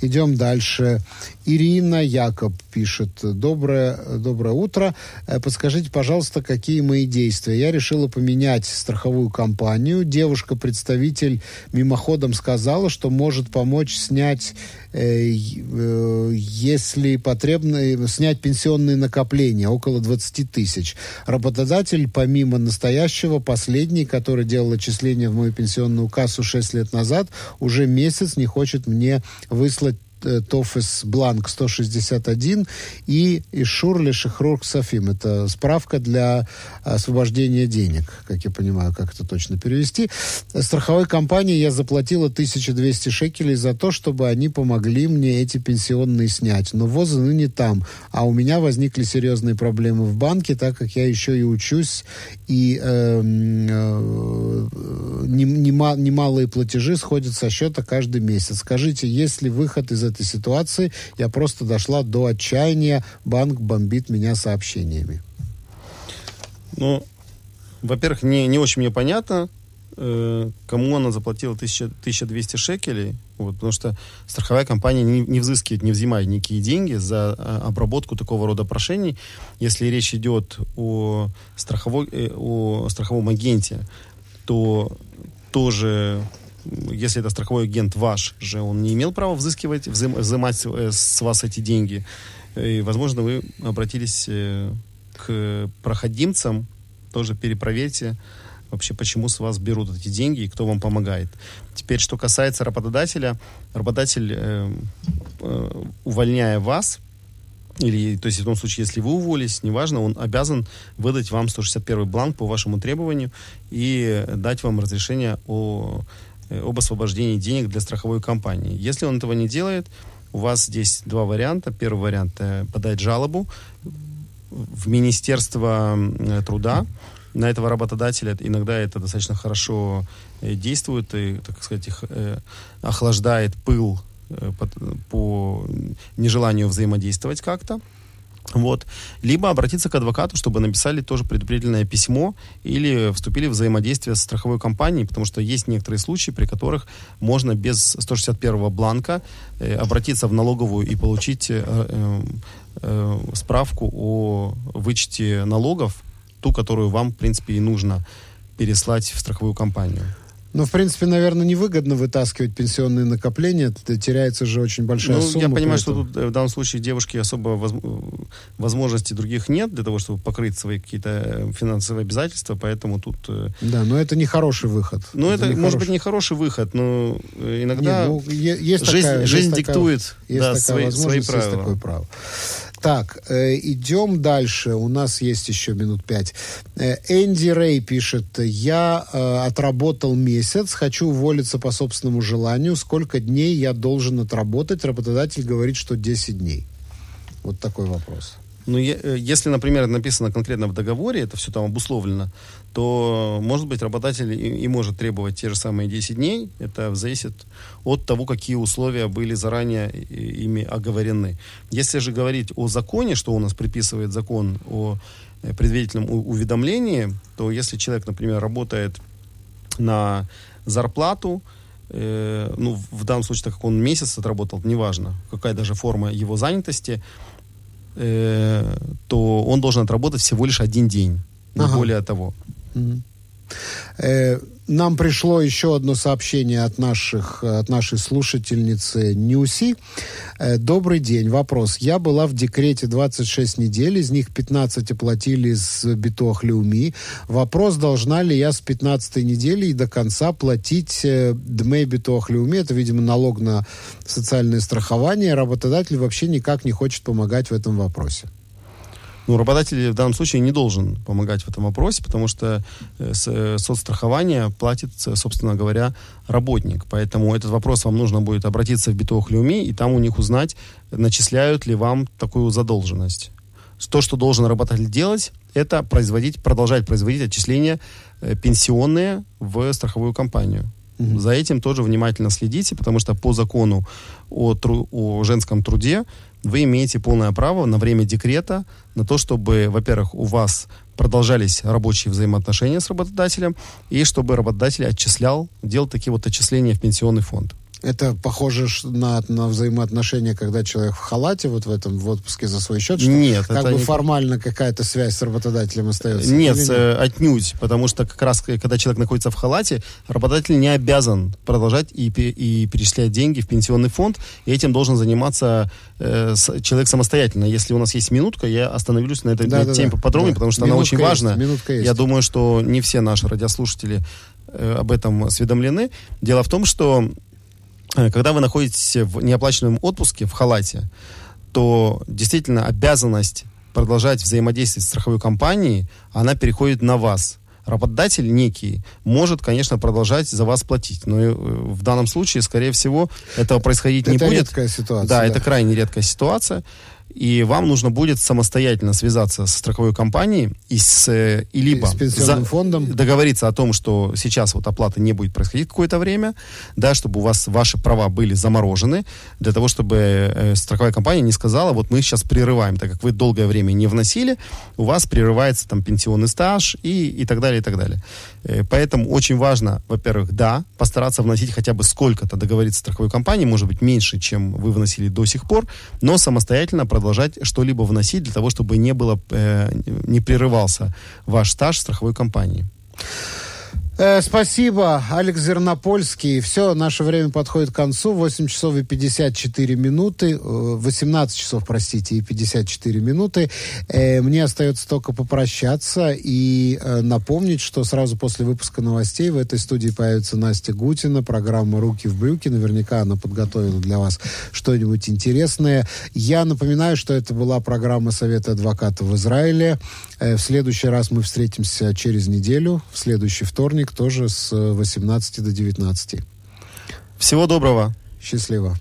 Идем дальше. Ирина Якоб пишет. Доброе, доброе утро. Э, подскажите, пожалуйста, какие мои действия? Я решила поменять страховую компанию. Девушка-представитель мимоходом сказала, что может помочь снять, э, э, если потребно, снять пенсионные накопления, около 20 тысяч. Работодатель, помимо настоящего, последний, который делал отчисления в мою пенсионную кассу 6 лет назад, уже месяц не хочет мне выслать Э, Тофес Бланк 161 и Ишур Лешихрур Софим. Это справка для освобождения денег, как я понимаю, как это точно перевести. Страховой компании я заплатила 1200 шекелей за то, чтобы они помогли мне эти пенсионные снять. Но ВОЗы ныне там. А у меня возникли серьезные проблемы в банке, так как я еще и учусь, и э, э, немалые платежи сходят со счета каждый месяц. Скажите, есть ли выход из этой ситуации. Я просто дошла до отчаяния. Банк бомбит меня сообщениями. Ну, во-первых, не, не очень мне понятно, э, кому она заплатила 1000, 1200 шекелей, вот, потому что страховая компания не, не взыскивает, не взимает никакие деньги за э, обработку такого рода прошений. Если речь идет о, страховой, э, о страховом агенте, то тоже если это страховой агент ваш же, он не имел права взыскивать, взым, взимать э, с вас эти деньги. И, возможно, вы обратились э, к проходимцам, тоже перепроверьте вообще, почему с вас берут эти деньги и кто вам помогает. Теперь, что касается работодателя, работодатель, э, э, увольняя вас, или, то есть в том случае, если вы уволились, неважно, он обязан выдать вам 161 бланк по вашему требованию и дать вам разрешение о Э, об освобождении денег для страховой компании. Если он этого не делает, у вас здесь два варианта. Первый вариант э, подать жалобу в Министерство труда на этого работодателя. Иногда это достаточно хорошо э, действует и, так сказать, их, охлаждает пыл по нежеланию взаимодействовать как-то. Вот. Либо обратиться к адвокату, чтобы написали тоже предупредительное письмо или вступили в взаимодействие с страховой компанией, потому что есть некоторые случаи, при которых можно без 161 бланка э, обратиться в налоговую и получить э, э, э, справку о вычете налогов, ту, которую вам, в принципе, и нужно переслать в страховую компанию. Ну, в принципе, наверное, невыгодно вытаскивать пенсионные накопления. Теряется же очень большая ну, сумма. Я понимаю, что тут э, в данном случае девушки особо воз... возможностей других нет для того, чтобы покрыть свои какие-то э, финансовые обязательства, поэтому тут... Э, да, но это не хороший выход. Ну, это, это может быть, не хороший выход, но иногда Нет, ну, есть жизнь, такая, жизнь есть диктует такая, да, есть свои, свои правила. Есть такое право. Так, э, идем дальше. У нас есть еще минут пять. Э, Энди Рэй пишет, я э, отработал месяц, хочу уволиться по собственному желанию. Сколько дней я должен отработать? Работодатель говорит, что 10 дней. Вот такой вопрос. Ну, э, если, например, написано конкретно в договоре, это все там обусловлено, то, может быть, работодатель и, и может требовать те же самые 10 дней. Это зависит от того, какие условия были заранее ими оговорены. Если же говорить о законе, что у нас приписывает закон о э, предварительном уведомлении, то если человек, например, работает на зарплату, э, ну, в данном случае, так как он месяц отработал, неважно, какая даже форма его занятости, э, то он должен отработать всего лишь один день, не ага. более того. Э, нам пришло еще одно сообщение от, наших, от нашей слушательницы Нюси. Э, добрый день. Вопрос. Я была в декрете 26 недель, из них 15 оплатили с Битох Люми. Вопрос, должна ли я с 15 недели и до конца платить э, Дмей Битох Люми, это, видимо, налог на социальное страхование. Работодатель вообще никак не хочет помогать в этом вопросе. Ну, работодатель в данном случае не должен помогать в этом вопросе, потому что э, э, соцстрахование платит, собственно говоря, работник. Поэтому этот вопрос вам нужно будет обратиться в Битох Люми и там у них узнать, начисляют ли вам такую задолженность. То, что должен работодатель делать, это производить, продолжать производить отчисления э, пенсионные в страховую компанию. За этим тоже внимательно следите, потому что по закону о, тру- о женском труде вы имеете полное право на время декрета на то, чтобы, во-первых, у вас продолжались рабочие взаимоотношения с работодателем, и чтобы работодатель отчислял, делал такие вот отчисления в пенсионный фонд. Это похоже на, на взаимоотношения, когда человек в халате вот в этом в отпуске за свой счет, что Нет, как бы не... формально какая-то связь с работодателем остается? Нет, нет, э, отнюдь, потому что как раз, когда человек находится в халате, работодатель не обязан продолжать и, и перечислять деньги в пенсионный фонд, и этим должен заниматься э, человек самостоятельно. Если у нас есть минутка, я остановлюсь на этой да, да, теме да, поподробнее, да. потому что минутка она очень есть, важна. Минутка есть. Я думаю, что не все наши радиослушатели э, об этом осведомлены. Дело в том, что Э, когда вы находитесь в неоплаченном отпуске, в халате, то действительно обязанность продолжать взаимодействовать с страховой компанией, она переходит на вас. Работодатель некий может, конечно, продолжать за вас платить, но э, в данном случае, скорее всего, этого происходить это не будет. Это редкая ситуация. Да, да, это крайне редкая ситуация и вам нужно будет самостоятельно связаться с страховой компанией и, с, э, и либо с пенсионным за, фондом договориться о том, что сейчас вот оплата не будет происходить какое-то время, да, чтобы у вас ваши права были заморожены, для того, чтобы э, страховая компания не сказала, вот мы сейчас прерываем, так как вы долгое время не вносили, у вас прерывается там пенсионный стаж и, и так далее, и так далее. Э, поэтому очень важно, во-первых, да, постараться вносить хотя бы сколько-то, договориться с страховой компанией, может быть, меньше, чем вы вносили до сих пор, но самостоятельно продолжать что-либо вносить для того, чтобы не было, э, не прерывался ваш стаж страховой компании. Э, спасибо, Алекс Зернопольский. Все, наше время подходит к концу. 8 часов и 54 минуты. 18 э, часов, простите, и 54 минуты. Э, мне остается только попрощаться и напомнить, что сразу после выпуска новостей в этой студии появится Настя Гутина, программа «Руки в брюки». Наверняка она подготовила для вас что-нибудь интересное. Я напоминаю, что это была программа Совета адвокатов в Израиле. В следующий раз мы встретимся через неделю, в следующий вторник тоже с 18 до 19. Всего доброго. Счастливо.